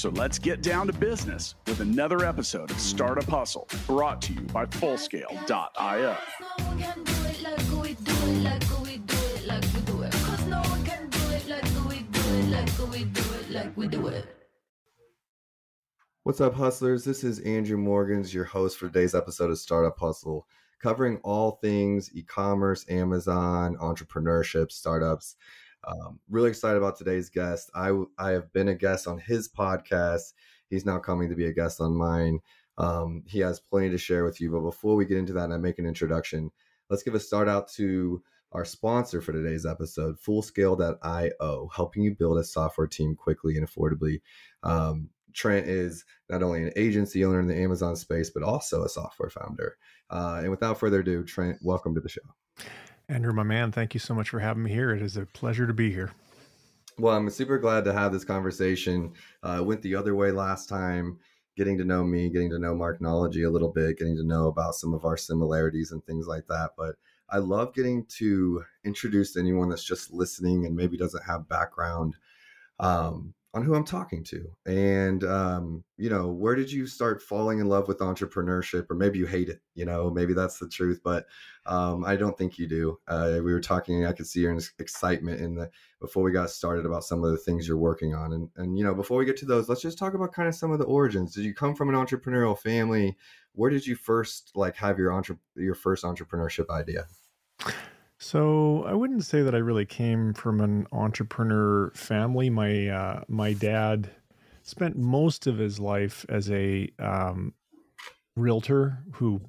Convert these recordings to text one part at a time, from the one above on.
So let's get down to business with another episode of Startup Hustle brought to you by Fullscale.io. What's up, hustlers? This is Andrew Morgans, your host for today's episode of Startup Hustle, covering all things e commerce, Amazon, entrepreneurship, startups. Um, really excited about today's guest. I, I have been a guest on his podcast. He's now coming to be a guest on mine. Um, he has plenty to share with you. But before we get into that and I make an introduction, let's give a start out to our sponsor for today's episode, Fullscale.io, helping you build a software team quickly and affordably. Um, Trent is not only an agency owner in the Amazon space, but also a software founder. Uh, and without further ado, Trent, welcome to the show. Andrew, my man, thank you so much for having me here. It is a pleasure to be here. Well, I'm super glad to have this conversation. Uh, went the other way last time, getting to know me, getting to know Marknology a little bit, getting to know about some of our similarities and things like that. But I love getting to introduce anyone that's just listening and maybe doesn't have background um, on who I'm talking to. And, um, you know, where did you start falling in love with entrepreneurship? Or maybe you hate it, you know, maybe that's the truth, but um, I don't think you do. Uh, we were talking, I could see your excitement in the, before we got started about some of the things you're working on. And, and, you know, before we get to those, let's just talk about kind of some of the origins. Did you come from an entrepreneurial family? Where did you first like have your entre- your first entrepreneurship idea? So I wouldn't say that I really came from an entrepreneur family. My uh, my dad spent most of his life as a um, realtor, who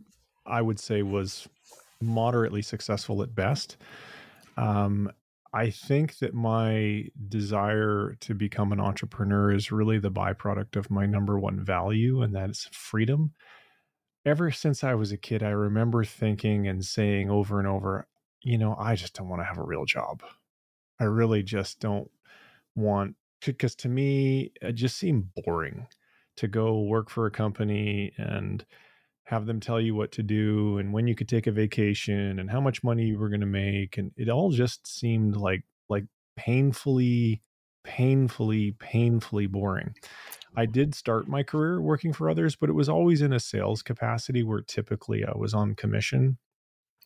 I would say was moderately successful at best. Um, I think that my desire to become an entrepreneur is really the byproduct of my number one value, and that is freedom. Ever since I was a kid, I remember thinking and saying over and over, you know, I just don't want to have a real job. I really just don't want because to me uh, it just seemed boring to go work for a company and have them tell you what to do and when you could take a vacation and how much money you were going to make and it all just seemed like like painfully painfully painfully boring. I did start my career working for others, but it was always in a sales capacity where typically I was on commission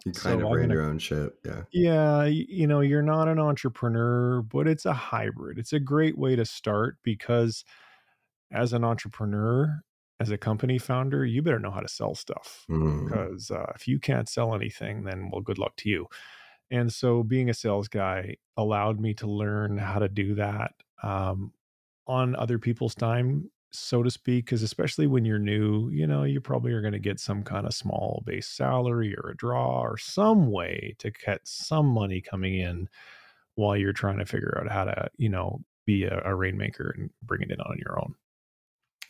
you kind so of ran your own ship. Yeah. Yeah. You know, you're not an entrepreneur, but it's a hybrid. It's a great way to start because as an entrepreneur, as a company founder, you better know how to sell stuff mm. because uh, if you can't sell anything, then well, good luck to you. And so being a sales guy allowed me to learn how to do that um, on other people's time so to speak, because especially when you're new, you know, you probably are going to get some kind of small base salary or a draw or some way to get some money coming in while you're trying to figure out how to, you know, be a, a rainmaker and bring it in on your own.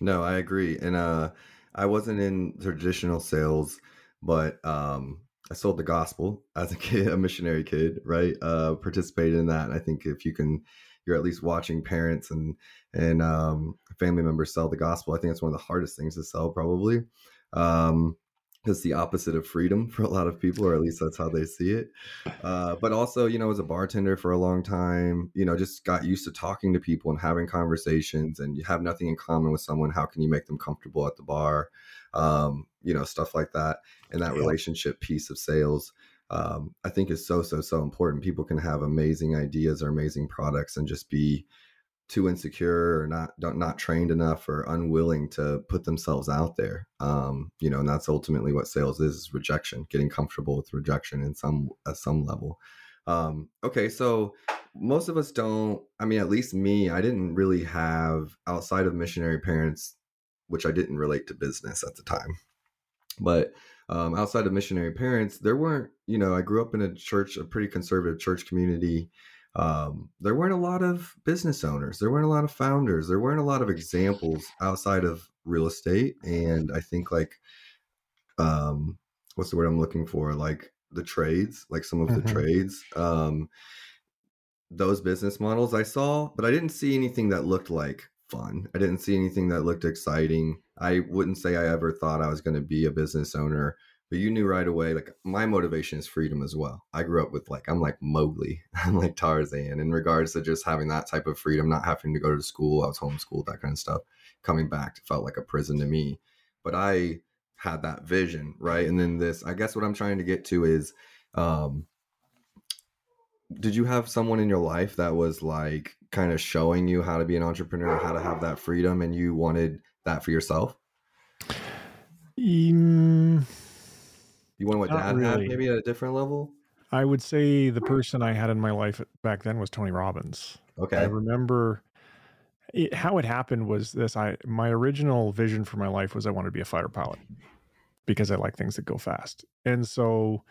No, I agree. And uh I wasn't in traditional sales, but um I sold the gospel as a kid, a missionary kid, right? Uh participated in that. And I think if you can you're at least watching parents and and um, family members sell the gospel. I think it's one of the hardest things to sell, probably. Um, it's the opposite of freedom for a lot of people, or at least that's how they see it. Uh, but also, you know, as a bartender for a long time, you know, just got used to talking to people and having conversations, and you have nothing in common with someone. How can you make them comfortable at the bar? Um, you know, stuff like that, and that relationship piece of sales um, I think is so so so important. People can have amazing ideas or amazing products and just be too insecure or not not trained enough or unwilling to put themselves out there. Um, you know, and that's ultimately what sales is: is rejection, getting comfortable with rejection in some at some level. Um, okay, so most of us don't. I mean, at least me, I didn't really have outside of missionary parents, which I didn't relate to business at the time, but um, outside of missionary parents, there weren't, you know, I grew up in a church, a pretty conservative church community. Um, there weren't a lot of business owners. There weren't a lot of founders. There weren't a lot of examples outside of real estate. And I think like, um, what's the word I'm looking for? Like the trades, like some of the Mhm. trades. Um, those business models I saw, but I didn't see anything that looked like fun. I didn't see anything that looked exciting. I wouldn't say I ever thought I was going to be a business owner, but you knew right away, like my motivation is freedom as well. I grew up with like, I'm like Mowgli, I'm like Tarzan in regards to just having that type of freedom, not having to go to school. I was homeschooled, that kind of stuff. Coming back felt like a prison to me, but I had that vision, right? And then this, I guess what I'm trying to get to is, um, did you have someone in your life that was like kind of showing you how to be an entrepreneur, how to have that freedom, and you wanted that for yourself? Mm, You wanted what dad had, maybe at a different level? I would say the person I had in my life back then was Tony Robbins. Okay. I remember it, how it happened was this I my original vision for my life was I wanted to be a fighter pilot because I like things that go fast. And so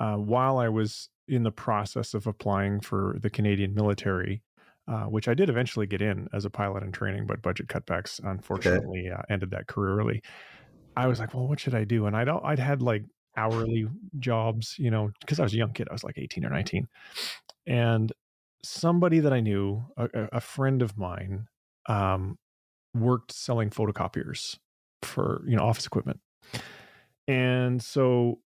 uh, while I was in the process of applying for the Canadian military, uh, which I did eventually get in as a pilot in training, but budget cutbacks unfortunately uh, ended that career early. I was like, well, what should I do? And I'd I'd had like hourly jobs, you know, because I was a young kid. I was like 18 or 19, and somebody that I knew, a, a- a friend of mine, um, worked selling photocopiers for you know office equipment, and so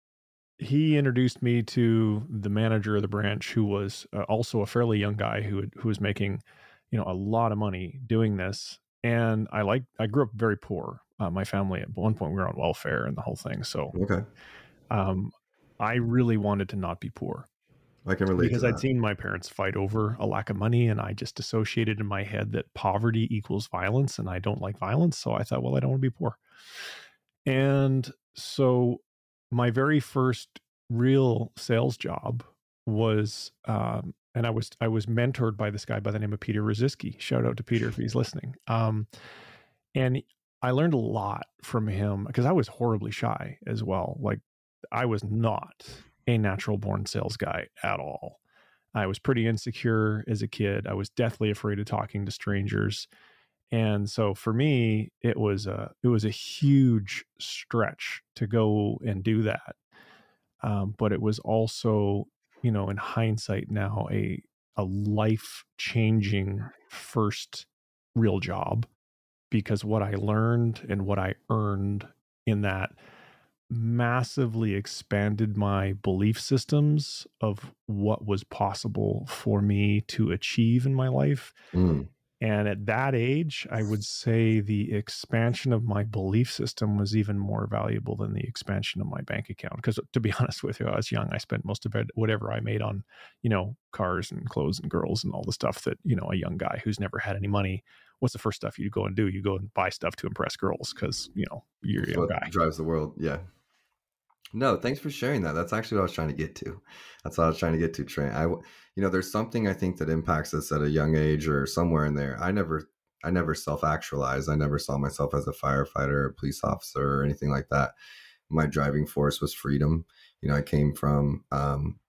he introduced me to the manager of the branch, who was uh, also a fairly young guy who had, who was making you know a lot of money doing this. And I like I grew up very poor. Uh, my family at one point we were on welfare and the whole thing. So Okay. um, I really wanted to not be poor I can relate because I'd seen my parents fight over a lack of money, and I just associated in my head that poverty equals violence, and I don't like violence. So I thought, well, I don't want to be poor. And so my very first real sales job was, um, and I was I was mentored by this guy by the name of Peter Roziski. Shout out to Peter if he's listening. Um, and I learned a lot from him because I was horribly shy as well. Like I was not a natural born sales guy at all. I was pretty insecure as a kid. I was deathly afraid of talking to strangers. And so for me, it was a it was a huge stretch to go and do that. Um, but it was also, you know, in hindsight now, a a life changing first real job because what I learned and what I earned in that massively expanded my belief systems of what was possible for me to achieve in my life. Mm, And at that age, I would say the expansion of my belief system was even more valuable than the expansion of my bank account. Because to be honest with you, I was young. I spent most of it, whatever I made on, you know, cars and clothes and girls and all the stuff that, you know, a young guy who's never had any money, what's the first stuff you go and do? You go and buy stuff to impress girls because, you know, you're a young guy. drives the world. Yeah. No, thanks for sharing that. That's actually what I was trying to get to. That's what I was trying to get to. Trent. I, you know, there's something I think that impacts us at a young age or somewhere in there. I never, I never self actualized. I never saw myself as a firefighter, or police officer, or anything like that. My driving force was freedom. You know, I came from um,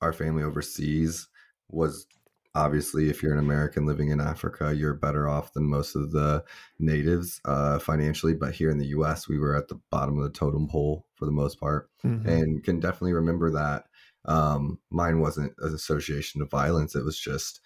our family overseas was obviously if you're an American living in Africa, you're better off than most of the natives uh, financially. But here in the U.S., we were at the bottom of the totem pole for the most part, Mhm. and can definitely remember that. Um, mine wasn't an association of violence; it was just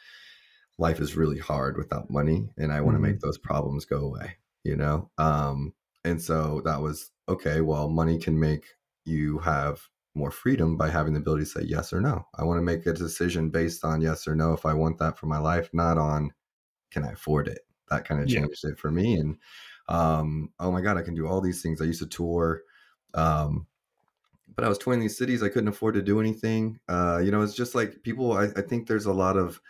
life is really hard without money, and I want to make those problems go away. You know, um, and so that was okay. Well, money can make you have more freedom by having the ability to say yes or no. I want to make a decision based on yes or no if I want that for my life, not on can I afford it. That kind of Yeah. changed it for me. And um, oh my god, I can do all these things. I used to tour, um, but I was touring these cities. I couldn't afford to do anything. Uh, you know, it's just like people. I, I think there's a lot of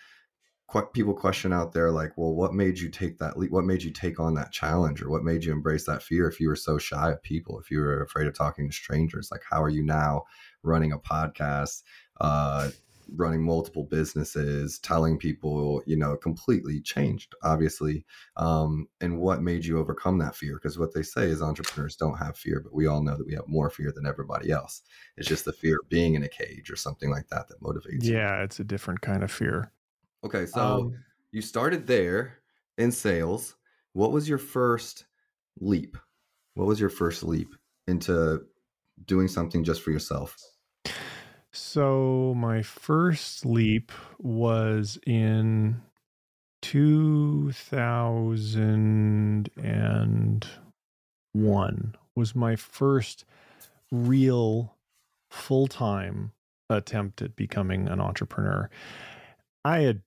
que- people question out there like, well, what made you take that leap? What made you take on that challenge, or what made you embrace that fear? If you were so shy of people, if you were afraid of talking to strangers, like how are you now running a podcast? Uh, running multiple businesses telling people you know completely changed obviously um, and what made you overcome that fear? Because what they say is entrepreneurs don't have fear but we all know that we have more fear than everybody else. It's just the fear of being in a cage or something like that that motivates you. Yeah, it's a different kind of fear. okay so Um, you started there in sales. What was your first leap? What was your first leap into doing something just for yourself So my first leap was in 2001 was my first real full-time attempt at becoming an entrepreneur. I had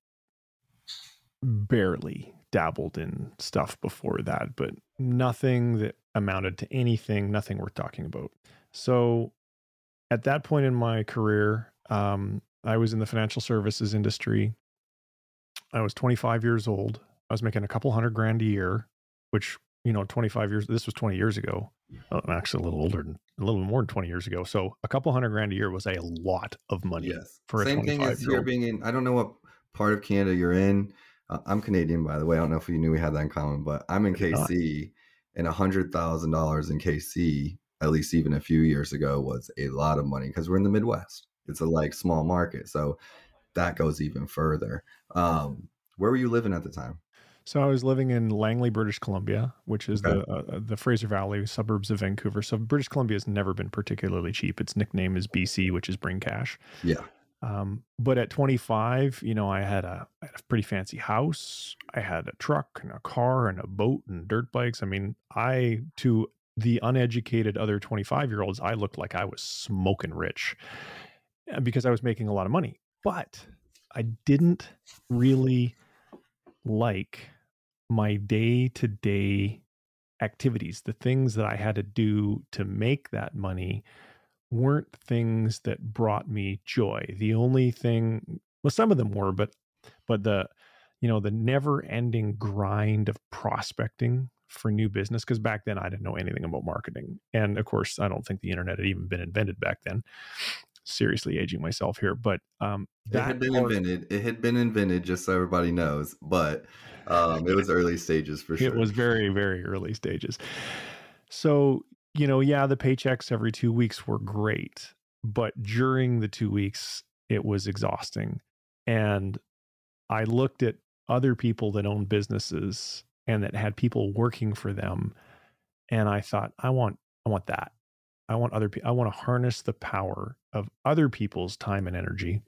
barely dabbled in stuff before that, but nothing that amounted to anything, nothing worth talking about. So at that point in my career, um, I was in the financial services industry. I was 25 years old. I was making a couple hundred grand a year, which, you know, 25 years, this was 20 years ago. I'm actually a little older, than, a little more than 20 years ago. So a couple hundred grand a year was a lot of money Yes. for a Same thing as here being in, I don't know what part of Canada you're in. Uh, I'm Canadian, by the way. I don't know if you knew we had that in common, but I'm in I did not. KC, and a $100,000 in KC, at least even a few years ago, was a lot of money because we're in the Midwest. It's a like small market. So that goes even further. Um, where were you living at the time? So I was living in Langley, British Columbia, which is Okay. the uh, the Fraser Valley suburbs of Vancouver. So British Columbia has never been particularly cheap. Its nickname is BC, which is bring cash. Yeah. Um, but at 25, you know, I had a, I had a pretty fancy house. I had a truck and a car and a boat and dirt bikes. I mean, I to the uneducated other 25 year olds, I looked like I was smoking rich uh, because I was making a lot of money. But I didn't really like my day to day activities, the things that I had to do to make that money weren't things that brought me joy. The only thing, well, some of them were, but, but the, you know, the never ending grind of prospecting for new business. Cause back then I didn't know anything about marketing. And of course, I don't think the internet had even been invented back then. Seriously aging myself here, but um, It had been part- invented. It had been invented, just so everybody knows, but um, it was early stages for sure. It was very, very early stages. So, you know, yeah, the paychecks every two weeks were great, but during the two weeks, it was exhausting. And I looked at other people that own businesses and that had people working for them. And I thought, I want, I want that. I want other people, I want to harness the power of other people's time and energy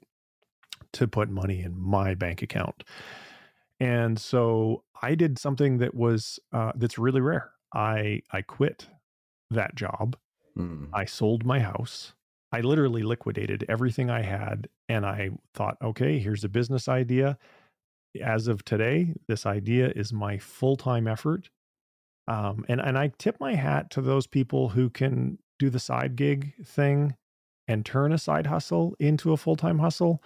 to put money in my bank account. And so I did something that was uh, that's really rare. I I quit that job. Mm. I sold my house. I literally liquidated everything I had, and I thought, okay, here's a business idea. As of today, this idea is my full time effort. Um, and and I tip my hat to those people who can do the side gig thing and turn a side hustle into a full time hustle.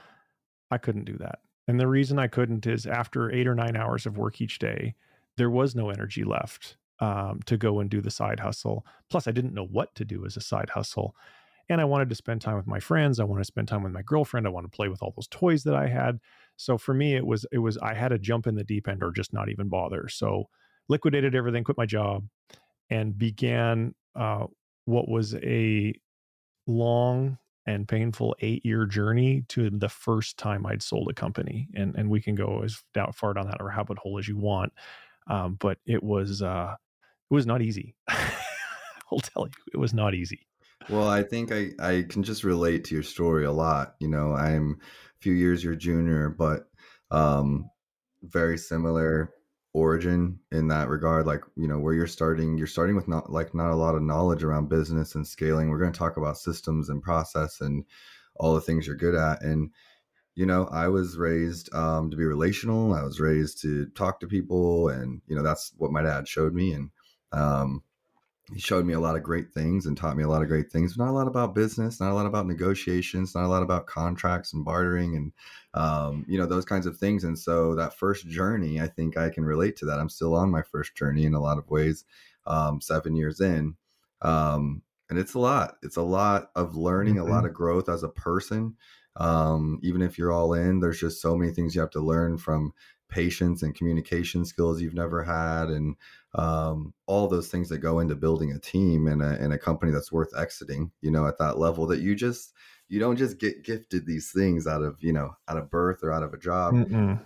I couldn't do that. And the reason I couldn't is after eight or nine hours of work each day, there was no energy left um, to go and do the side hustle. Plus, I didn't know what to do as a side hustle. And I wanted to spend time with my friends. I wanted to spend time with my girlfriend. I wanted to play with all those toys that I had. So for me, it was it was I had to jump in the deep end or just not even bother. So liquidated everything, quit my job, and began uh, what was a long and painful eight year journey to the first time I'd sold a company. And and we can go as far down that rabbit hole as you want. Um, but it was uh, it was not easy. I'll tell you, it was not easy. Well, I think I, I can just relate to your story a lot. You know, I'm few years your junior, but um, very similar origin in that regard. Like, you know, where you're starting, you're starting with not like not a lot of knowledge around business and scaling. We're going to talk about systems and process and all the things you're good at. And you know, I was raised um, to be relational. I was raised to talk to people, and you know, that's what my dad showed me. And um, he showed me a lot of great things and taught me a lot of great things. Not a lot about business, not a lot about negotiations, not a lot about contracts and bartering, and um, you know, those kinds of things. And so that first journey, I think I can relate to that. I'm still on my first journey in a lot of ways, um, seven years in. Um, and it's a lot. It's a lot of learning, a lot of growth as a person um, even if you're all in there's just so many things you have to learn from patience and communication skills you've never had and um, all those things that go into building a team and a, and a company that's worth exiting you know at that level that you just you don't just get gifted these things out of you know out of birth or out of a job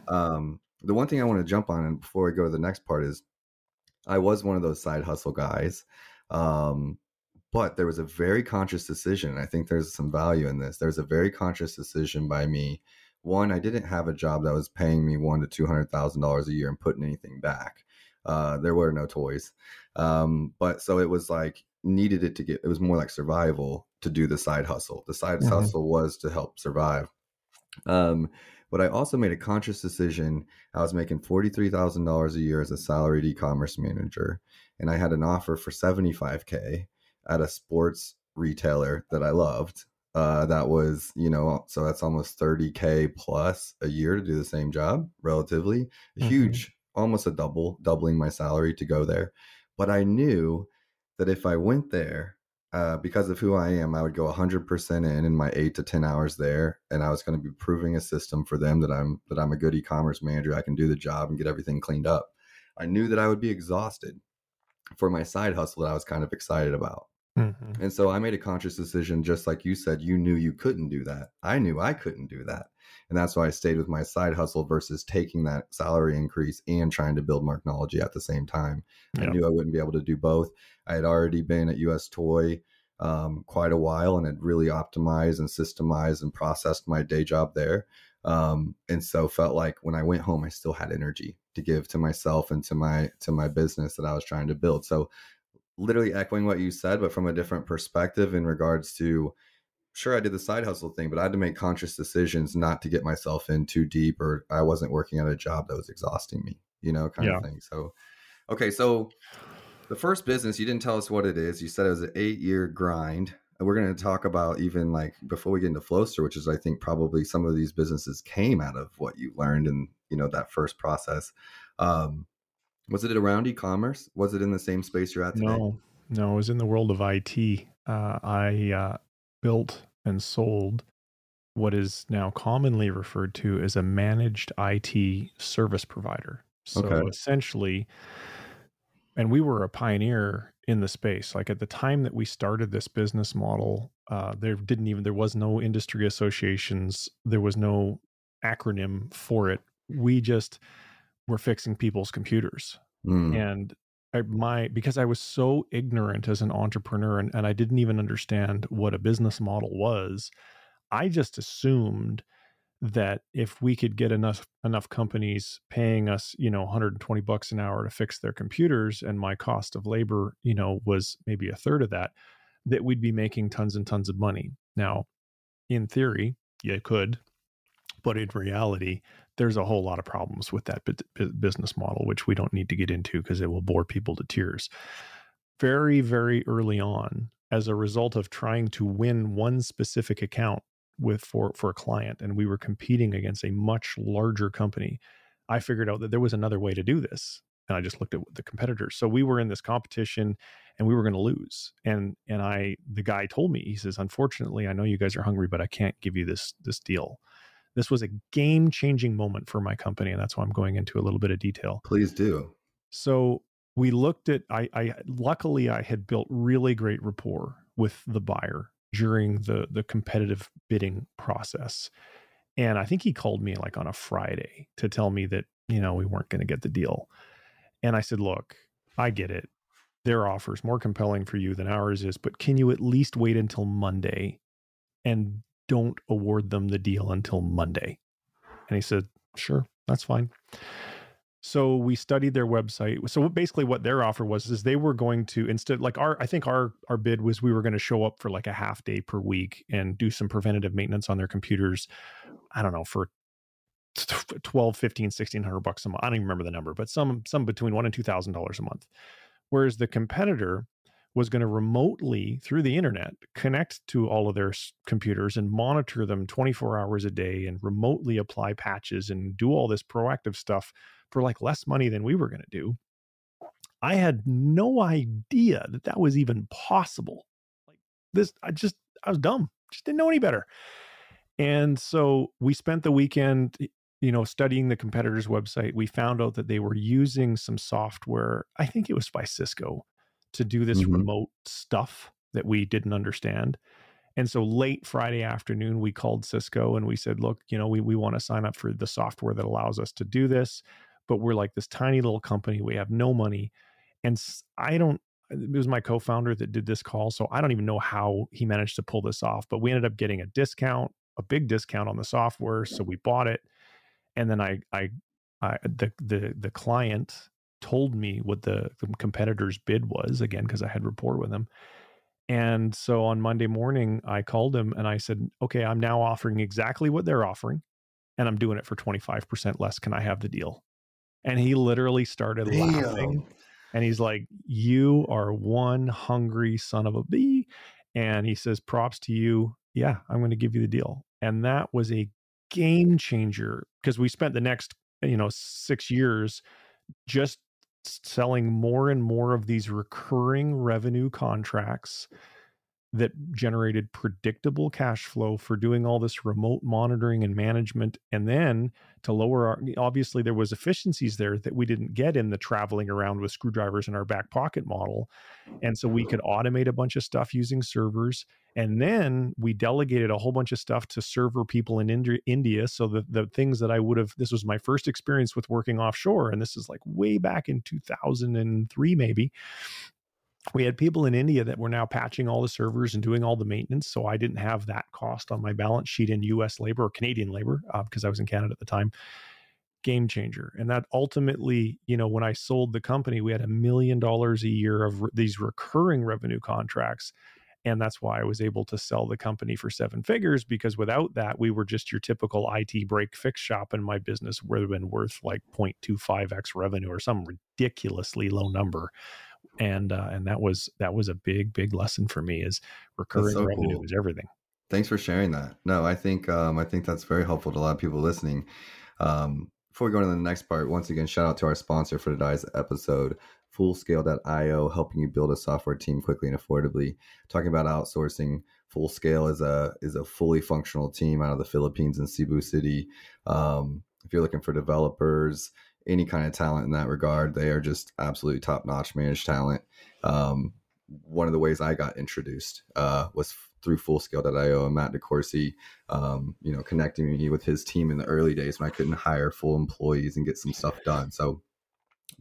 um, the one thing i want to jump on and before we go to the next part is i was one of those side hustle guys um, but there was a very conscious decision. I think there's some value in this. There's a very conscious decision by me. One, I didn't have a job that was paying me one to two hundred thousand dollars a year and putting anything back. Uh, there were no toys, um, but so it was like needed it to get. It was more like survival to do the side hustle. The side mm-hmm. hustle was to help survive. Um, but I also made a conscious decision. I was making $43,000 a year as a salaried e commerce manager, and I had an offer for 75K at a sports retailer that I loved. Uh, that was, you know, so that's almost 30K plus a year to do the same job, relatively mm-hmm. huge, almost a double, doubling my salary to go there. But I knew that if I went there, uh, because of who I am, I would go 100% in in my eight to 10 hours there, and I was going to be proving a system for them that I'm that I'm a good e-commerce manager. I can do the job and get everything cleaned up. I knew that I would be exhausted for my side hustle that I was kind of excited about. Mm-hmm. And so I made a conscious decision, just like you said, you knew you couldn't do that. I knew I couldn't do that. And that's why I stayed with my side hustle versus taking that salary increase and trying to build Marknology at the same time. I knew I wouldn't be able to do both. I had already been at US Toy um, quite a while and had really optimized and systemized and processed my day job there. Um, and so felt like when I went home, I still had energy to give to myself and to my to my business that I was trying to build. So literally echoing what you said, but from a different perspective in regards to sure I did the side hustle thing, but I had to make conscious decisions not to get myself in too deep or I wasn't working at a job that was exhausting me, you know, kind yeah. of thing. So okay, so the first business, you didn't tell us what it is. You said it was an eight year grind. And we're going to talk about even like before we get into Flowster, which is I think probably some of these businesses came out of what you learned in you know that first process. Um, was it around e-commerce? Was it in the same space you're at today? No, no, it was in the world of IT. Uh, I uh, built and sold what is now commonly referred to as a managed IT service provider. So okay. essentially, and we were a pioneer in the space like at the time that we started this business model uh, there didn't even there was no industry associations there was no acronym for it we just were fixing people's computers mm. and I, my because i was so ignorant as an entrepreneur and, and i didn't even understand what a business model was i just assumed that if we could get enough enough companies paying us you know 120 bucks an hour to fix their computers and my cost of labor you know was maybe a third of that that we'd be making tons and tons of money now in theory you could but in reality there's a whole lot of problems with that business model which we don't need to get into because it will bore people to tears. Very very early on as a result of trying to win one specific account with for for a client and we were competing against a much larger company i figured out that there was another way to do this and i just looked at the competitors. So we were in this competition and we were going to lose. And and i the guy told me he says unfortunately i know you guys are hungry but i can't give you this this deal this was a game changing moment for my company and that's why i'm going into a little bit of detail please do so we looked at i i luckily i had built really great rapport with the buyer during the the competitive bidding process. And I think he called me like on a Friday to tell me that, you know, we weren't going to get the deal. And I said, "Look, I get it. Their offer is more compelling for you than ours is, but can you at least wait until Monday and don't award them the deal until Monday?" And he said, "Sure, that's fine." So we studied their website. So basically what their offer was is they were going to instead like our I think our our bid was we were going to show up for like a half day per week and do some preventative maintenance on their computers. I don't know for 12 15 1600 bucks a month. I don't even remember the number, but some some between 1 and 2000 dollars a month. Whereas the competitor was going to remotely through the internet connect to all of their computers and monitor them 24 hours a day and remotely apply patches and do all this proactive stuff for like less money than we were going to do. I had no idea that that was even possible. Like this, I just, I was dumb, just didn't know any better. And so we spent the weekend, you know, studying the competitor's website. We found out that they were using some software, I think it was by Cisco, to do this mm-hmm. remote stuff that we didn't understand. And so late Friday afternoon, we called Cisco and we said, look, you know, we, we want to sign up for the software that allows us to do this but we're like this tiny little company. We have no money. And I don't, it was my co-founder that did this call, so I don't even know how he managed to pull this off. But we ended up getting a discount, a big discount on the software, so we bought it, and then I, I, I the the the client told me what the, the competitor's bid was again because I had rapport with him. And so on Monday morning, I called him and I said, "Okay, I'm now offering exactly what they're offering, and I'm doing it for 25% less. Can I have the deal?" And he literally started Damn. laughing. And he's like, You are one hungry son of a bee. And he says, Props to you. Yeah, I'm going to give you the deal. And that was a game changer because we spent the next, you know, six years just selling more and more of these recurring revenue contracts that generated predictable cash flow for doing all this remote monitoring and management and then to lower our obviously there was efficiencies there that we didn't get in the traveling around with screwdrivers in our back pocket model and so we could automate a bunch of stuff using servers and then we delegated a whole bunch of stuff to server people in India so the the things that I would have this was my first experience with working offshore and this is like way back in 2003 maybe we had people in India that were now patching all the servers and doing all the maintenance. So I didn't have that cost on my balance sheet in US labor or Canadian labor uh, because I was in Canada at the time. Game changer. And that ultimately, you know, when I sold the company, we had a million dollars a year of re- these recurring revenue contracts. And that's why I was able to sell the company for seven figures because without that, we were just your typical IT break fix shop, and my business would have been worth like 0.25x revenue or some ridiculously low number and uh, and that was that was a big big lesson for me is recurring so revenue cool. is everything. Thanks for sharing that. No i think um, i think that's very helpful to a lot of people listening. Um, before we go to the next part once again shout out to our sponsor for today's episode fullscale.io helping you build a software team quickly and affordably. Talking about outsourcing fullscale is a is a fully functional team out of the philippines in cebu city. Um, if you're looking for developers any kind of talent in that regard. They are just absolutely top notch managed talent. Um, one of the ways I got introduced uh, was through Fullscale.io and Matt DeCoursey, um, you know, connecting me with his team in the early days when I couldn't hire full employees and get some stuff done. So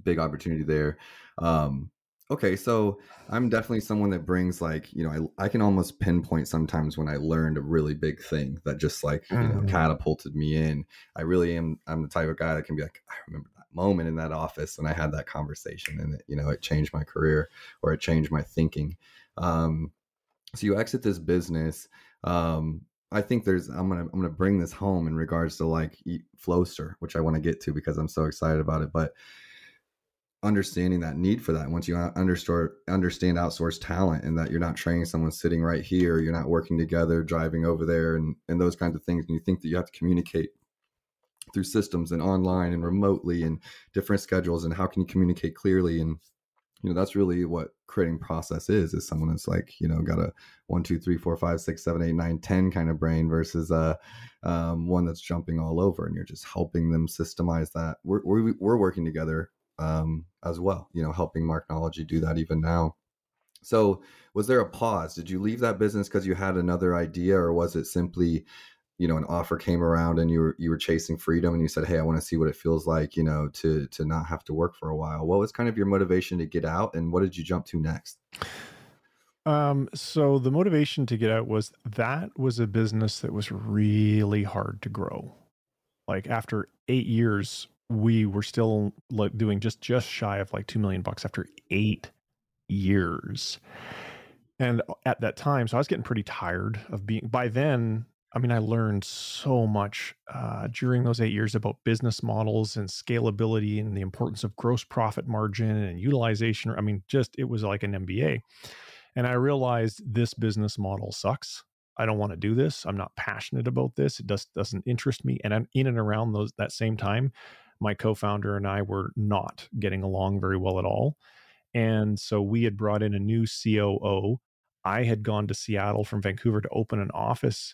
big opportunity there. Um, okay, so I'm definitely someone that brings like, you know, I, I can almost pinpoint sometimes when I learned a really big thing that just like, mm-hmm. you know, mm. catapulted me in. I really am, I'm the type of guy that can be like, I remember moment in that office and I had that conversation and it, you know it changed my career or it changed my thinking. Um, so you exit this business. Um, I think there's I'm gonna I'm gonna bring this home in regards to like Flowster, which I want to get to because I'm so excited about it. But understanding that need for that once you understand understand outsourced talent and that you're not training someone sitting right here, you're not working together, driving over there, and and those kinds of things, and you think that you have to communicate through systems and online and remotely and different schedules and how can you communicate clearly and you know that's really what creating process is is someone that's like you know got a one two three four five six seven eight nine ten kind of brain versus a um, one that's jumping all over and you're just helping them systemize that. We're, we're, we're working together um, as well you know helping marknology do that even now. So was there a pause? Did you leave that business because you had another idea or was it simply you know an offer came around and you were you were chasing freedom and you said hey i want to see what it feels like you know to to not have to work for a while. What was kind of your motivation to get out and what did you jump to next? Um so the motivation to get out was that was a business that was really hard to grow. Like after 8 years we were still like doing just just shy of like 2 million bucks after 8 years. And at that time so i was getting pretty tired of being by then I mean, I learned so much uh, during those eight years about business models and scalability and the importance of gross profit margin and utilization. I mean, just it was like an MBA. And I realized this business model sucks. I don't want to do this. I'm not passionate about this. It just doesn't interest me. And in and around those that same time, my co-founder and I were not getting along very well at all. And so we had brought in a new COO. I had gone to Seattle from Vancouver to open an office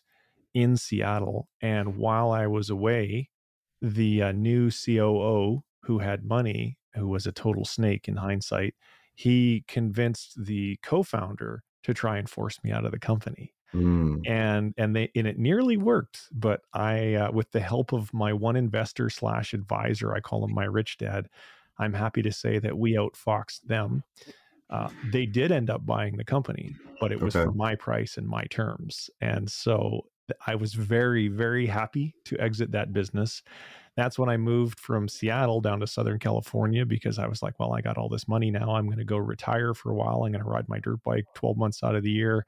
in Seattle. And while I was away, the uh, new COO who had money, who was a total snake in hindsight, he convinced the co-founder to try and force me out of the company. Mm. And and they and it nearly worked, but I, uh, with the help of my one investor slash advisor, I call him my rich dad. I'm happy to say that we outfoxed them Uh, they did end up buying the company, but it was Okay. for my price and my terms. And so I was very, very happy to exit that business. That's when I moved from Seattle down to Southern California because I was like, well, I got all this money now. I'm going to go retire for a while. I'm going to ride my dirt bike 12 months out of the year.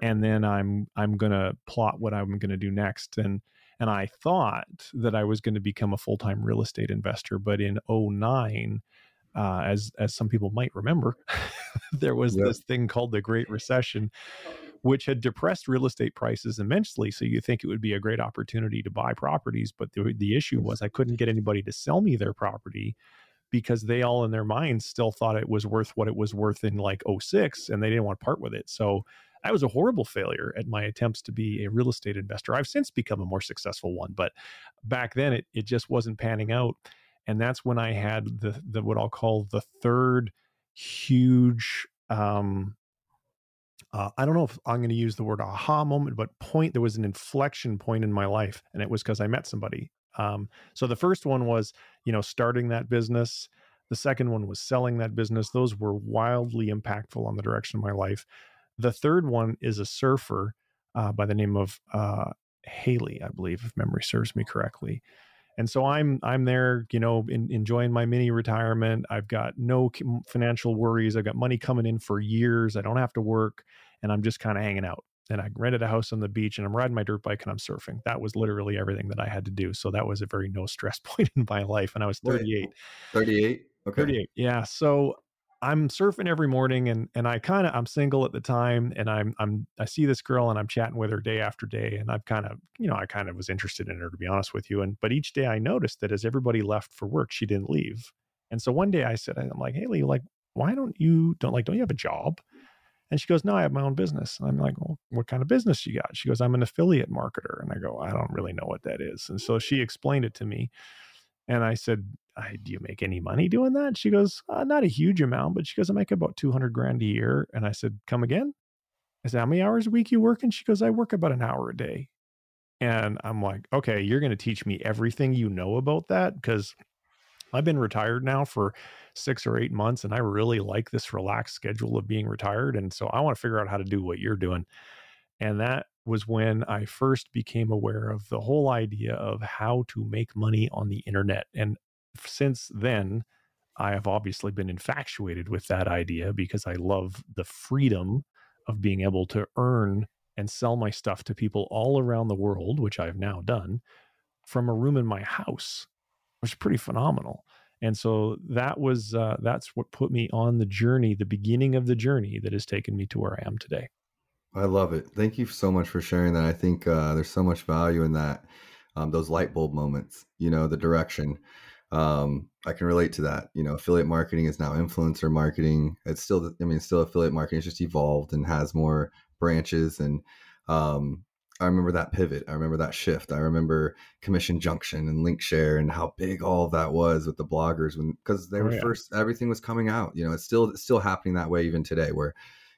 And then I'm I'm going to plot what I'm going to do next. And and I thought that I was going to become a full-time real estate investor, but in 09 uh, as as some people might remember, there was Yep. this thing called the Great Recession, which had depressed real estate prices immensely. So you think it would be a great opportunity to buy properties, but the the issue was I couldn't get anybody to sell me their property because they all in their minds still thought it was worth what it was worth in like 06 and they didn't want to part with it. So I was a horrible failure at my attempts to be a real estate investor. I've since become a more successful one, but back then it it just wasn't panning out. And that's when I had the the what I'll call the third huge um uh, I don't know if I'm going to use the word aha moment, but point, there was an inflection point in my life, and it was because I met somebody. Um, so the first one was, you know, starting that business. The second one was selling that business. Those were wildly impactful on the direction of my life. The third one is a surfer uh, by the name of uh, Haley, I believe, if memory serves me correctly. And so I'm I'm there, you know, in, enjoying my mini retirement. I've got no financial worries. I've got money coming in for years. I don't have to work, and I'm just kind of hanging out. And I rented a house on the beach, and I'm riding my dirt bike and I'm surfing. That was literally everything that I had to do. So that was a very no stress point in my life. And I was 38. 38? Okay. 38 yeah so i'm surfing every morning and and i kind of i'm single at the time and i'm i'm i see this girl and i'm chatting with her day after day and i've kind of you know i kind of was interested in her to be honest with you and but each day i noticed that as everybody left for work she didn't leave and so one day i said i'm like haley like why don't you don't like don't you have a job and she goes no i have my own business and i'm like well what kind of business you got she goes i'm an affiliate marketer and i go i don't really know what that is and so she explained it to me and I said, I, Do you make any money doing that? She goes, uh, Not a huge amount, but she goes, I make about 200 grand a year. And I said, Come again? I said, How many hours a week you work? And she goes, I work about an hour a day. And I'm like, Okay, you're going to teach me everything you know about that because I've been retired now for six or eight months and I really like this relaxed schedule of being retired. And so I want to figure out how to do what you're doing. And that was when I first became aware of the whole idea of how to make money on the internet. And since then, I have obviously been infatuated with that idea because I love the freedom of being able to earn and sell my stuff to people all around the world, which I've now done from a room in my house, is pretty phenomenal. And so that was uh, that's what put me on the journey, the beginning of the journey that has taken me to where I am today. I love it. Thank you so much for sharing that. I think uh, there's so much value in that. Um, those light bulb moments, you know, the direction. Um, I can relate to that. You know, affiliate marketing is now influencer marketing. It's still, I mean, it's still affiliate marketing. It's just evolved and has more branches. And um, I remember that pivot. I remember that shift. I remember Commission Junction and Linkshare and how big all that was with the bloggers when because they Oh, were yeah. first. Everything was coming out. You know, it's still it's still happening that way even today, where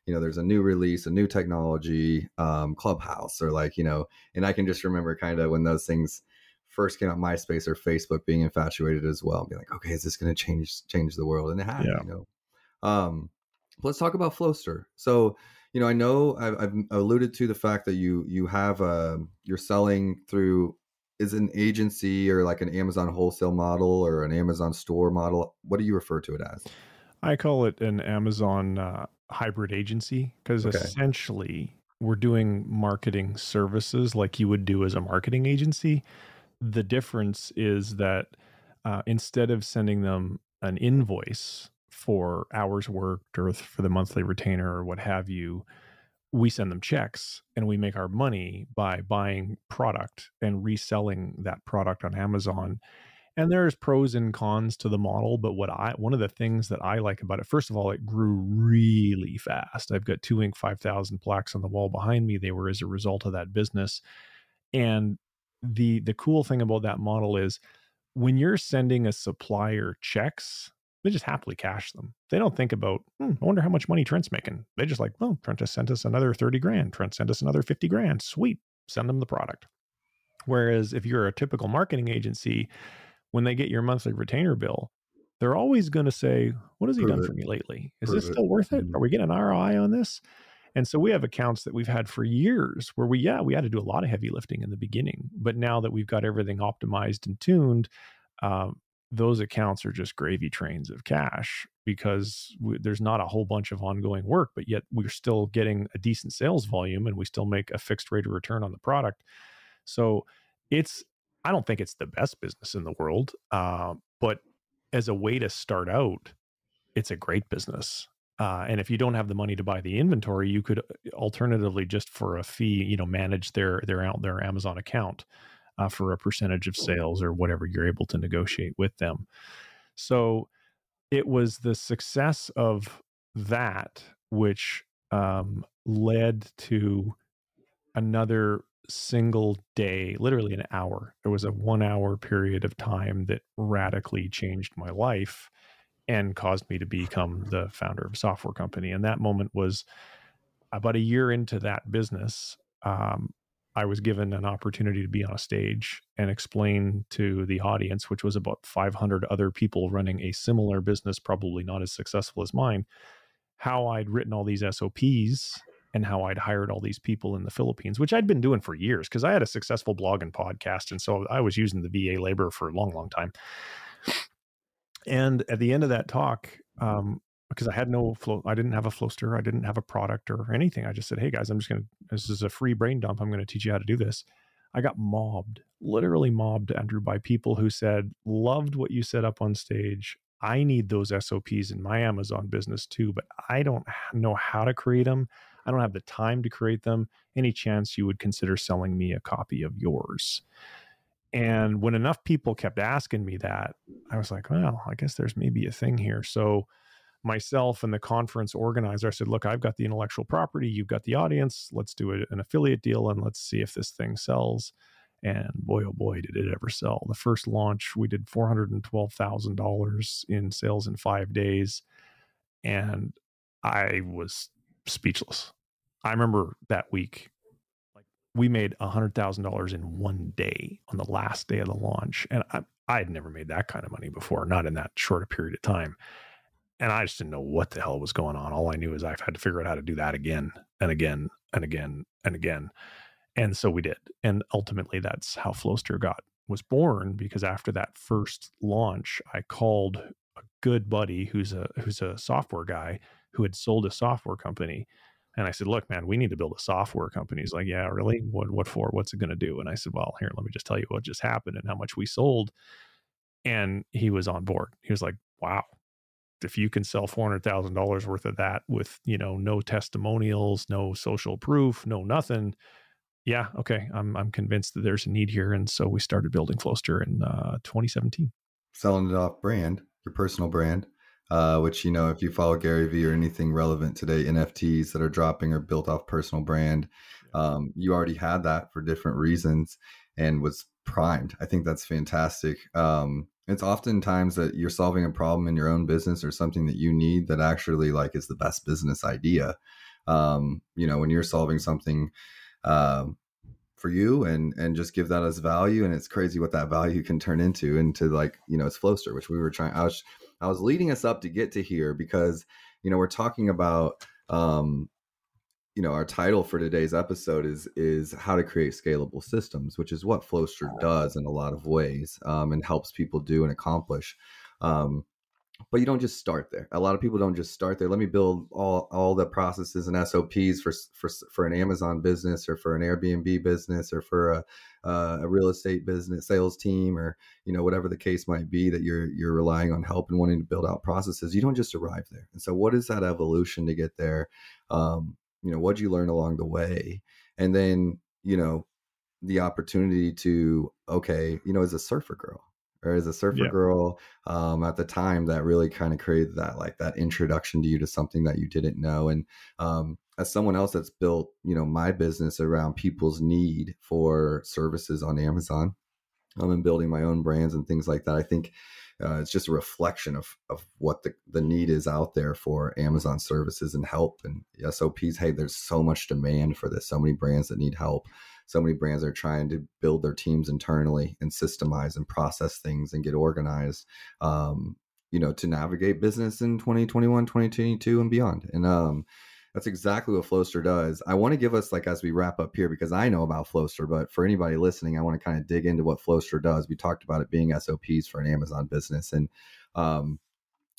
you know there's a new release a new technology um clubhouse or like you know and i can just remember kind of when those things first came out myspace or facebook being infatuated as well be like okay is this going to change change the world and it has Yeah. you know um let's talk about flowster so you know i know I've, I've alluded to the fact that you you have uh you're selling through is an agency or like an amazon wholesale model or an amazon store model what do you refer to it as I call it an Amazon uh, hybrid agency because Okay. essentially we're doing marketing services like you would do as a marketing agency. The difference is that uh, instead of sending them an invoice for hours worked or for the monthly retainer or what have you, we send them checks and we make our money by buying product and reselling that product on Amazon. And there's pros and cons to the model but what i one of the things that i like about it first of all it grew really fast. I've got two inc 5000 plaques on the wall behind me. They were as a result of that business. And the the cool thing about that model is when you're sending a supplier checks they just happily cash them they don't think about hmm, i wonder how much money trent's making they just like well trent just sent us another 30 grand trent sent us another 50 grand sweet send them the product whereas if you're a typical marketing agency when they get your monthly retainer bill, they're always going to say, What has he Prove done it. for me lately? Is Prove this it. still worth it? Mhm. Are we getting an ROI on this? And so we have accounts that we've had for years where we, yeah, we had to do a lot of heavy lifting in the beginning. But now that we've got everything optimized and tuned, um, those accounts are just gravy trains of cash because we, there's not a whole bunch of ongoing work, but yet we're still getting a decent sales volume and we still make a fixed rate of return on the product. So it's, I don't think it's the best business in the world, uh, but as a way to start out, it's a great business. Uh, and if you don't have the money to buy the inventory, you could uh, alternatively just for a fee, you know, manage their their out their Amazon account uh, for a percentage of sales or whatever you're able to negotiate with them. So it was the success of that which um, led to another single day, literally an hour. There was a one hour period of time that radically changed my life and caused me to become the founder of a software company. And that moment was about a year into that business. Um, I was given an opportunity to be on a stage and explain to the audience, which was about 500 other people running a similar business, probably not as successful as mine, how I'd written all these SOPs and how I'd hired all these people in the Philippines, which I'd been doing for years because I had a successful blog and podcast. And so I was using the VA labor for a long, long time. And at the end of that talk, um, because I had no flow, I didn't have a Flowster, I didn't have a product or anything. I just said, "Hey guys, I'm just gonna. This is a free brain dump. I'm going to teach you how to do this." I got mobbed, literally mobbed, Andrew, by people who said, "Loved what you set up on stage. I need those SOPs in my Amazon business too, but I don't know how to create them. I don't have the time to create them. Any chance you would consider selling me a copy of yours?" And when enough people kept asking me that, I was like, well, I guess there's maybe a thing here. So myself and the conference organizer, I said, look, I've got the intellectual property, you've got the audience. Let's do a, an affiliate deal and let's see if this thing sells. And boy, oh boy, did it ever sell. The first launch, we did $412,000 in sales in five days. And I was speechless. I remember that week like we made a hundred thousand dollars in one day on the last day of the launch, and I I had never made that kind of money before, not in that short a period of time. And I just didn't know what the hell was going on. All I knew is I had to figure out how to do that again and again and again and again. And so we did. And ultimately that's how Flowster got was born because after that first launch, I called a good buddy who's a who's a software guy who had sold a software company and I said, look, man, we need to build a software company. He's like, yeah, really? What, what for? What's it going to do? And I said, well, here, let me just tell you what just happened and how much we sold. And he was on board. He was like, wow, if you can sell $400,000 worth of that with, you know, no testimonials, no social proof, no nothing. Yeah. Okay. I'm, I'm convinced that there's a need here. And so we started building Flowster in uh, 2017. Selling it off brand, your personal brand uh, which you know if you follow Gary Vee or anything relevant today, NFTs that are dropping are built off personal brand. Um, you already had that for different reasons and was primed. I think that's fantastic. Um, it's oftentimes that you're solving a problem in your own business or something that you need that actually like is the best business idea. Um, you know, when you're solving something um, for you and and just give that as value, and it's crazy what that value can turn into into like you know it's Flowster, which we were trying. I was I was leading us up to get to here because you know we're talking about um, you know our title for today's episode is is how to create scalable systems, which is what Flowster does in a lot of ways um, and helps people do and accomplish. Um, but you don't just start there. A lot of people don't just start there. Let me build all all the processes and SOPs for for for an Amazon business or for an Airbnb business or for a uh, a real estate business sales team or you know whatever the case might be that you're you're relying on help and wanting to build out processes. You don't just arrive there. And so, what is that evolution to get there? Um, you know, what did you learn along the way? And then you know the opportunity to okay, you know, as a surfer girl or as a surfer yeah. girl um, at the time that really kind of created that like that introduction to you to something that you didn't know and um, as someone else that's built you know my business around people's need for services on amazon um, and building my own brands and things like that i think uh, it's just a reflection of of what the, the need is out there for amazon services and help and sops hey there's so much demand for this so many brands that need help so many brands are trying to build their teams internally and systemize and process things and get organized um, you know, to navigate business in 2021, 2022 and beyond. And um that's exactly what Flowster does. I want to give us like as we wrap up here because I know about Flowster, but for anybody listening, I want to kind of dig into what Flowster does. We talked about it being SOPs for an Amazon business, and um,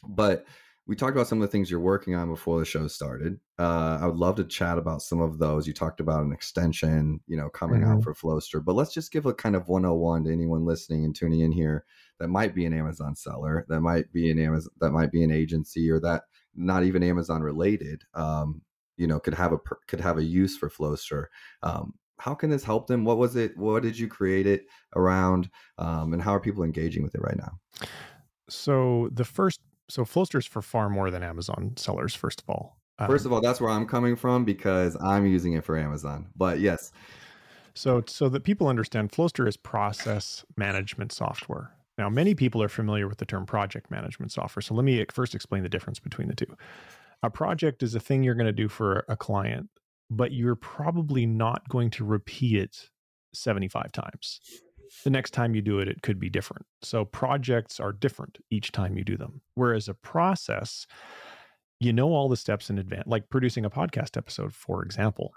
but we talked about some of the things you're working on before the show started. Uh, I would love to chat about some of those. You talked about an extension, you know, coming mm-hmm. out for Flowster, but let's just give a kind of 101 to anyone listening and tuning in here that might be an Amazon seller, that might be an Amazon, that might be an agency, or that not even Amazon related, um, you know, could have a could have a use for Flowster. Um, how can this help them? What was it? What did you create it around? Um, and how are people engaging with it right now? So the first, so Flowster is for far more than Amazon sellers. First of all, first of all, that's where I'm coming from because I'm using it for Amazon. But yes. So, so that people understand, Flowster is process management software. Now, many people are familiar with the term project management software. So let me eh, first explain the difference between the two. A project is a thing you're going to do for a client, but you're probably not going to repeat it 75 times. The next time you do it, it could be different. So projects are different each time you do them. Whereas a process, you know all the steps in advance, like producing a podcast episode, for example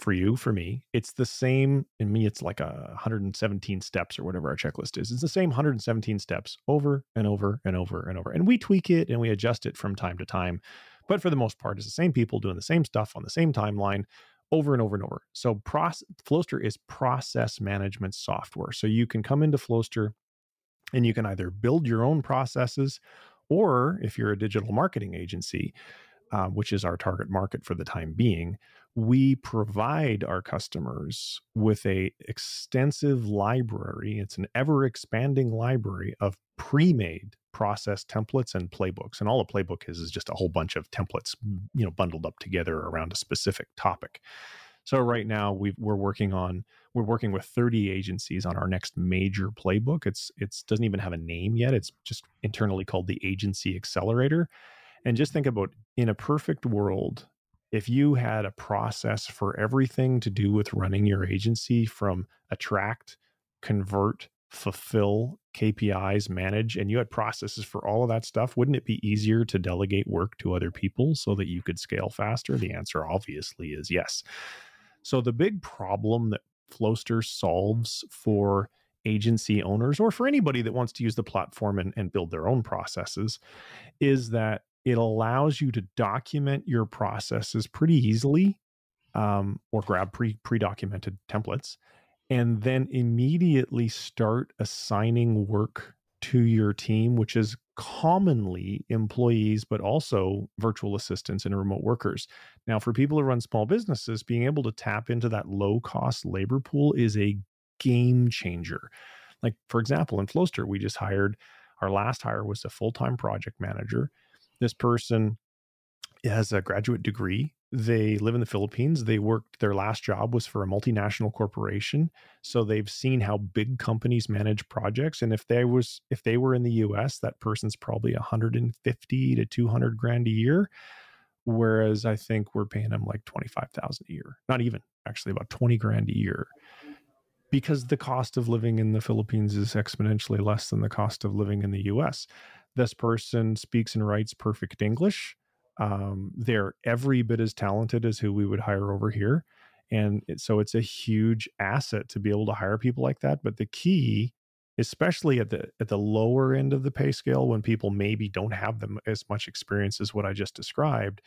for you, for me, it's the same. In me, it's like a 117 steps or whatever our checklist is. It's the same 117 steps over and over and over and over. And we tweak it and we adjust it from time to time. But for the most part, it's the same people doing the same stuff on the same timeline over and over and over. So process, Flowster is process management software. So you can come into Flowster and you can either build your own processes or if you're a digital marketing agency, uh, which is our target market for the time being, we provide our customers with a extensive library. It's an ever expanding library of pre-made process templates and playbooks and all a playbook is is just a whole bunch of templates you know bundled up together around a specific topic. So right now we are working on we're working with 30 agencies on our next major playbook. It's it's doesn't even have a name yet. It's just internally called the agency accelerator and just think about in a perfect world if you had a process for everything to do with running your agency from attract, convert, fulfill, KPIs, manage, and you had processes for all of that stuff, wouldn't it be easier to delegate work to other people so that you could scale faster? The answer obviously is yes. So the big problem that Flowster solves for agency owners or for anybody that wants to use the platform and, and build their own processes is that it allows you to document your processes pretty easily um, or grab pre pre documented templates and then immediately start assigning work to your team, which is commonly employees, but also virtual assistants and remote workers. Now, for people who run small businesses, being able to tap into that low cost labor pool is a game changer. Like, for example, in Flowster, we just hired our last hire was a full time project manager this person has a graduate degree. They live in the Philippines. They worked, their last job was for a multinational corporation. So they've seen how big companies manage projects. And if they was, if they were in the US, that person's probably 150 to 200 grand a year. Whereas I think we're paying them like 25,000 a year, not even actually about 20 grand a year because the cost of living in the Philippines is exponentially less than the cost of living in the US. This person speaks and writes perfect English. Um, they're every bit as talented as who we would hire over here. And it, so it's a huge asset to be able to hire people like that. But the key, especially at the at the lower end of the pay scale, when people maybe don't have them as much experience as what I just described,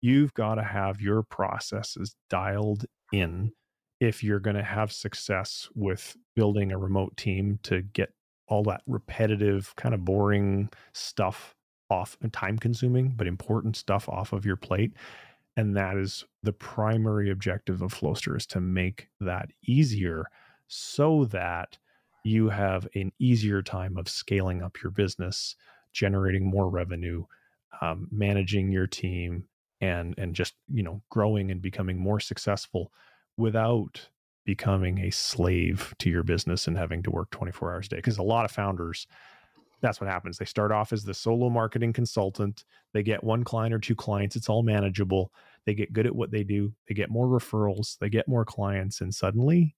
you've got to have your processes dialed in if you're going to have success with building a remote team to get all that repetitive, kind of boring stuff off and time consuming, but important stuff off of your plate. And that is the primary objective of Flowster is to make that easier so that you have an easier time of scaling up your business, generating more revenue, um, managing your team, and and just you know growing and becoming more successful without becoming a slave to your business and having to work 24 hours a day. Because a lot of founders, that's what happens. They start off as the solo marketing consultant. They get one client or two clients. It's all manageable. They get good at what they do. They get more referrals. They get more clients. And suddenly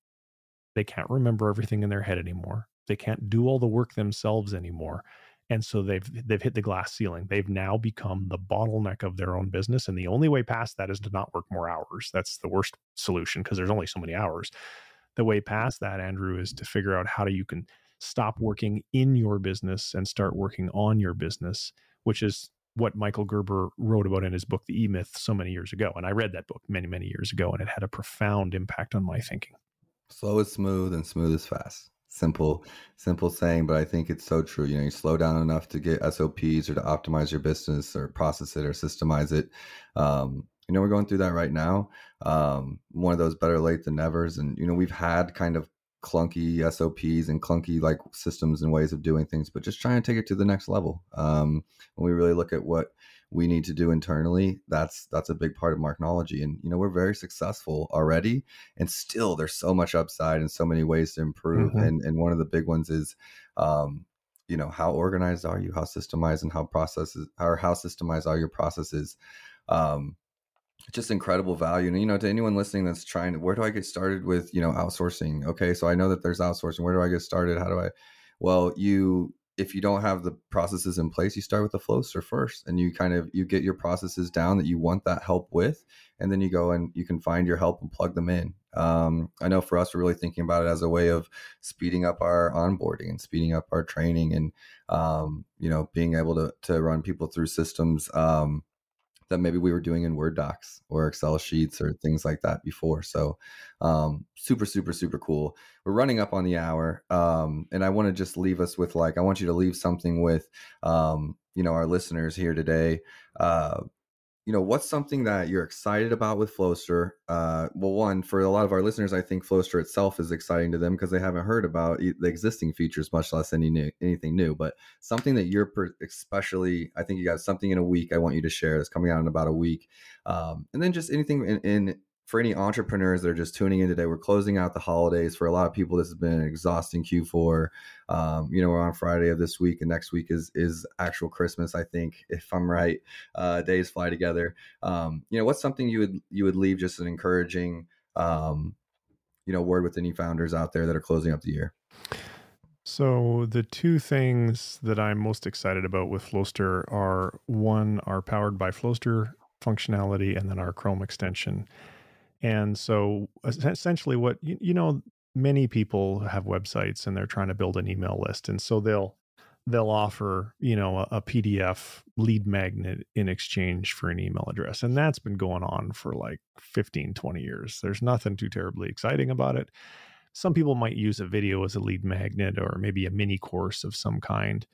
they can't remember everything in their head anymore. They can't do all the work themselves anymore. And so they've they've hit the glass ceiling. They've now become the bottleneck of their own business and the only way past that is to not work more hours. That's the worst solution because there's only so many hours. The way past that andrew is to figure out how do you can stop working in your business and start working on your business which is what michael gerber wrote about in his book the e-myth so many years ago. And i read that book many many years ago and it had a profound impact on my thinking. Slow is smooth and smooth is fast simple simple saying but i think it's so true. You know you slow down enough to get sops or to optimize your business or process it or systemize it. Um, you know we're going through that right now. Um, one of those better late than nevers. And you know we've had kind of clunky sops and clunky like systems and ways of doing things but just trying to take it to the next level. Um, when we really look at what we need to do internally that's that's a big part of marknology. And you know we're very successful already and still there's so much upside and so many ways to improve. Mm-hmm. and and one of the big ones is um you know how organized are you? How systemized and how processes or how systemized are your processes? Um just incredible value. And you know to anyone listening that's trying to where do i get started with you know outsourcing? Okay so i know that there's outsourcing. Where do i get started? How do i well you if you don't have the processes in place, you start with the Flowster first, and you kind of you get your processes down that you want that help with, and then you go and you can find your help and plug them in. Um, I know for us, we're really thinking about it as a way of speeding up our onboarding and speeding up our training, and um, you know, being able to to run people through systems um, that maybe we were doing in Word docs or Excel sheets or things like that before. So, um, super, super, super cool. We're running up on the hour. Um, and I want to just leave us with like, I want you to leave something with, um, you know, our listeners here today. Uh, you know what's something that you're excited about with Flowster? Uh, well, one for a lot of our listeners, I think Flowster itself is exciting to them because they haven't heard about the existing features, much less any new, anything new. But something that you're especially, I think you got something in a week. I want you to share that's coming out in about a week, um, and then just anything in, in for any entrepreneurs that are just tuning in today, we're closing out the holidays. For a lot of people, this has been an exhausting Q4. Um, you know, we're on Friday of this week, and next week is is actual Christmas. I think, if I'm right, uh, days fly together. Um, you know, what's something you would you would leave just an encouraging, um, you know, word with any founders out there that are closing up the year. So the two things that I'm most excited about with Flowster are one, are powered by Flowster functionality, and then our Chrome extension. And so essentially what you, you know many people have websites and they're trying to build an email list and so they'll they'll offer you know a, a, pdf lead magnet in exchange for an email address and that's been going on for like 15 20 years. There's nothing too terribly exciting about it. Some people might use a video as a lead magnet or maybe a mini course of some kind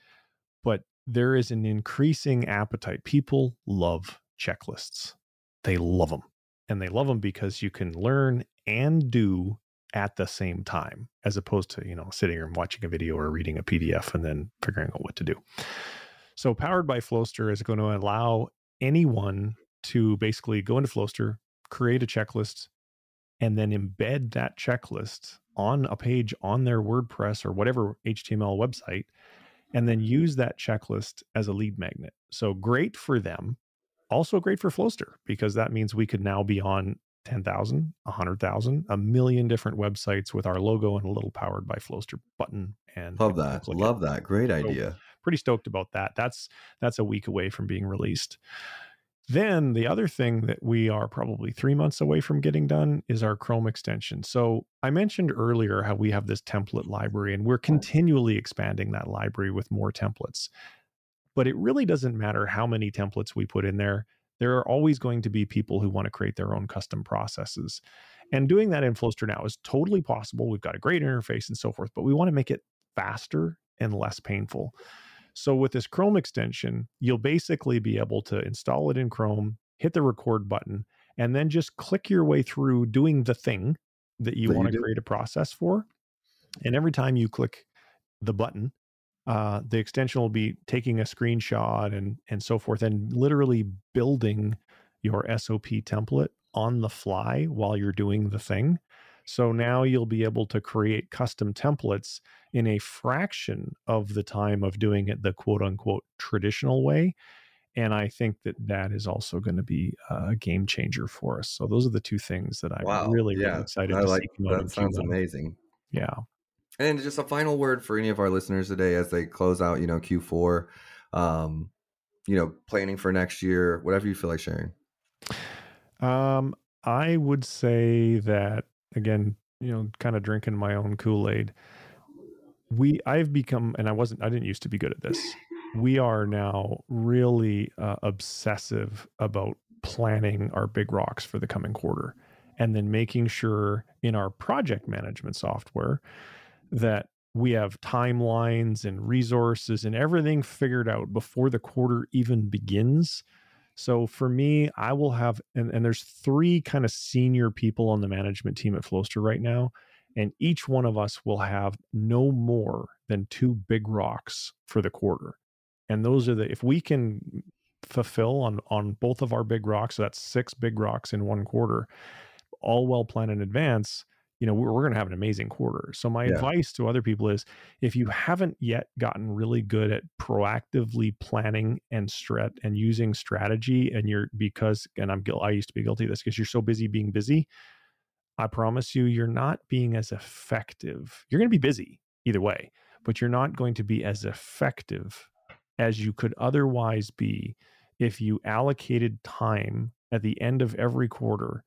but there is an increasing appetite. People love checklists. They love them and they love them because you can learn and do at the same time as opposed to you know sitting and watching a video or reading a pdf and then figuring out what to do. So powered by flowster is going to allow anyone to basically go into flowster create a checklist and then embed that checklist on a page on their wordpress or whatever html website and then use that checklist as a lead magnet. So great for them also great for Flowster because that means we could now be on 10,000, 100,000, a million different websites with our logo and a little powered by Flowster button. And love that. Love it. that. Great so idea. Pretty stoked about that. That's that's a week away from being released. Then the other thing that we are probably three months away from getting done is our Chrome extension. So I mentioned earlier how we have this template library and we're continually expanding that library with more templates but it really doesn't matter how many templates we put in there. There are always going to be people who want to create their own custom processes. And doing that in Flowster now is totally possible. We've got a great interface and so forth, but we want to make it faster and less painful. So with this Chrome extension, you'll basically be able to install it in Chrome, hit the record button, and then just click your way through doing the thing that you want to create a process for. And every time you click the button, uh, the extension will be taking a screenshot and and so forth and literally building your SOP template on the fly while you're doing the thing. So now you'll be able to create custom templates in a fraction of the time of doing it the quote unquote traditional way. And I think that that is also going to be a game changer for us. So those are the two things that I'm wow. really, yeah. really excited I to like, see. That sounds amazing. Yeah. And just a final word for any of our listeners today as they close out, you know, Q4, um, you know, planning for next year, whatever you feel like sharing. Um, I would say that again, you know, kind of drinking my own Kool Aid. We, I've become, and I wasn't, I didn't used to be good at this. We are now really uh, obsessive about planning our big rocks for the coming quarter and then making sure in our project management software that we have timelines and resources and everything figured out before the quarter even begins. So for me, I will have, and, and there's three kind of senior people on the management team at Flowster right now. And each one of us will have no more than two big rocks for the quarter. And those are the, if we can fulfill on, on both of our big rocks, so that's six big rocks in one quarter, all well planned in advance, you know, we're, we're going to have an amazing quarter. So my yeah. advice to other people is if you haven't yet gotten really good at proactively planning and strat and using strategy and you're because and I'm I used to be guilty of this because you're so busy being busy, I promise you you're not being as effective. You're going to be busy either way, but you're not going to be as effective as you could otherwise be if you allocated time at the end of every quarter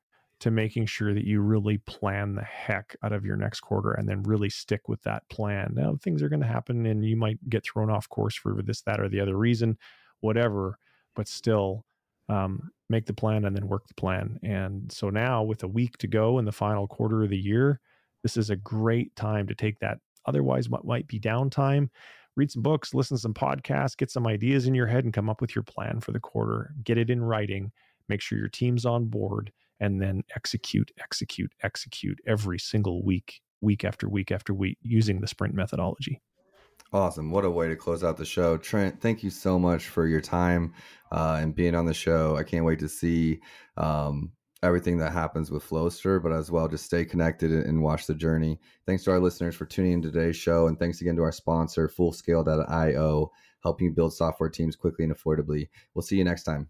to making sure that you really plan the heck out of your next quarter and then really stick with that plan. Now, things are going to happen and you might get thrown off course for this, that, or the other reason, whatever, but still um, make the plan and then work the plan. And so now, with a week to go in the final quarter of the year, this is a great time to take that otherwise what might be downtime read some books listen to some podcasts get some ideas in your head and come up with your plan for the quarter get it in writing make sure your team's on board and then execute, execute, execute every single week, week after week after week using the sprint methodology. Awesome. What a way to close out the show. Trent, thank you so much for your time uh, and being on the show. I can't wait to see um, everything that happens with Flowster, but as well, just stay connected and watch the journey. Thanks to our listeners for tuning in today's show. And thanks again to our sponsor, Fullscale.io, helping you build software teams quickly and affordably. We'll see you next time.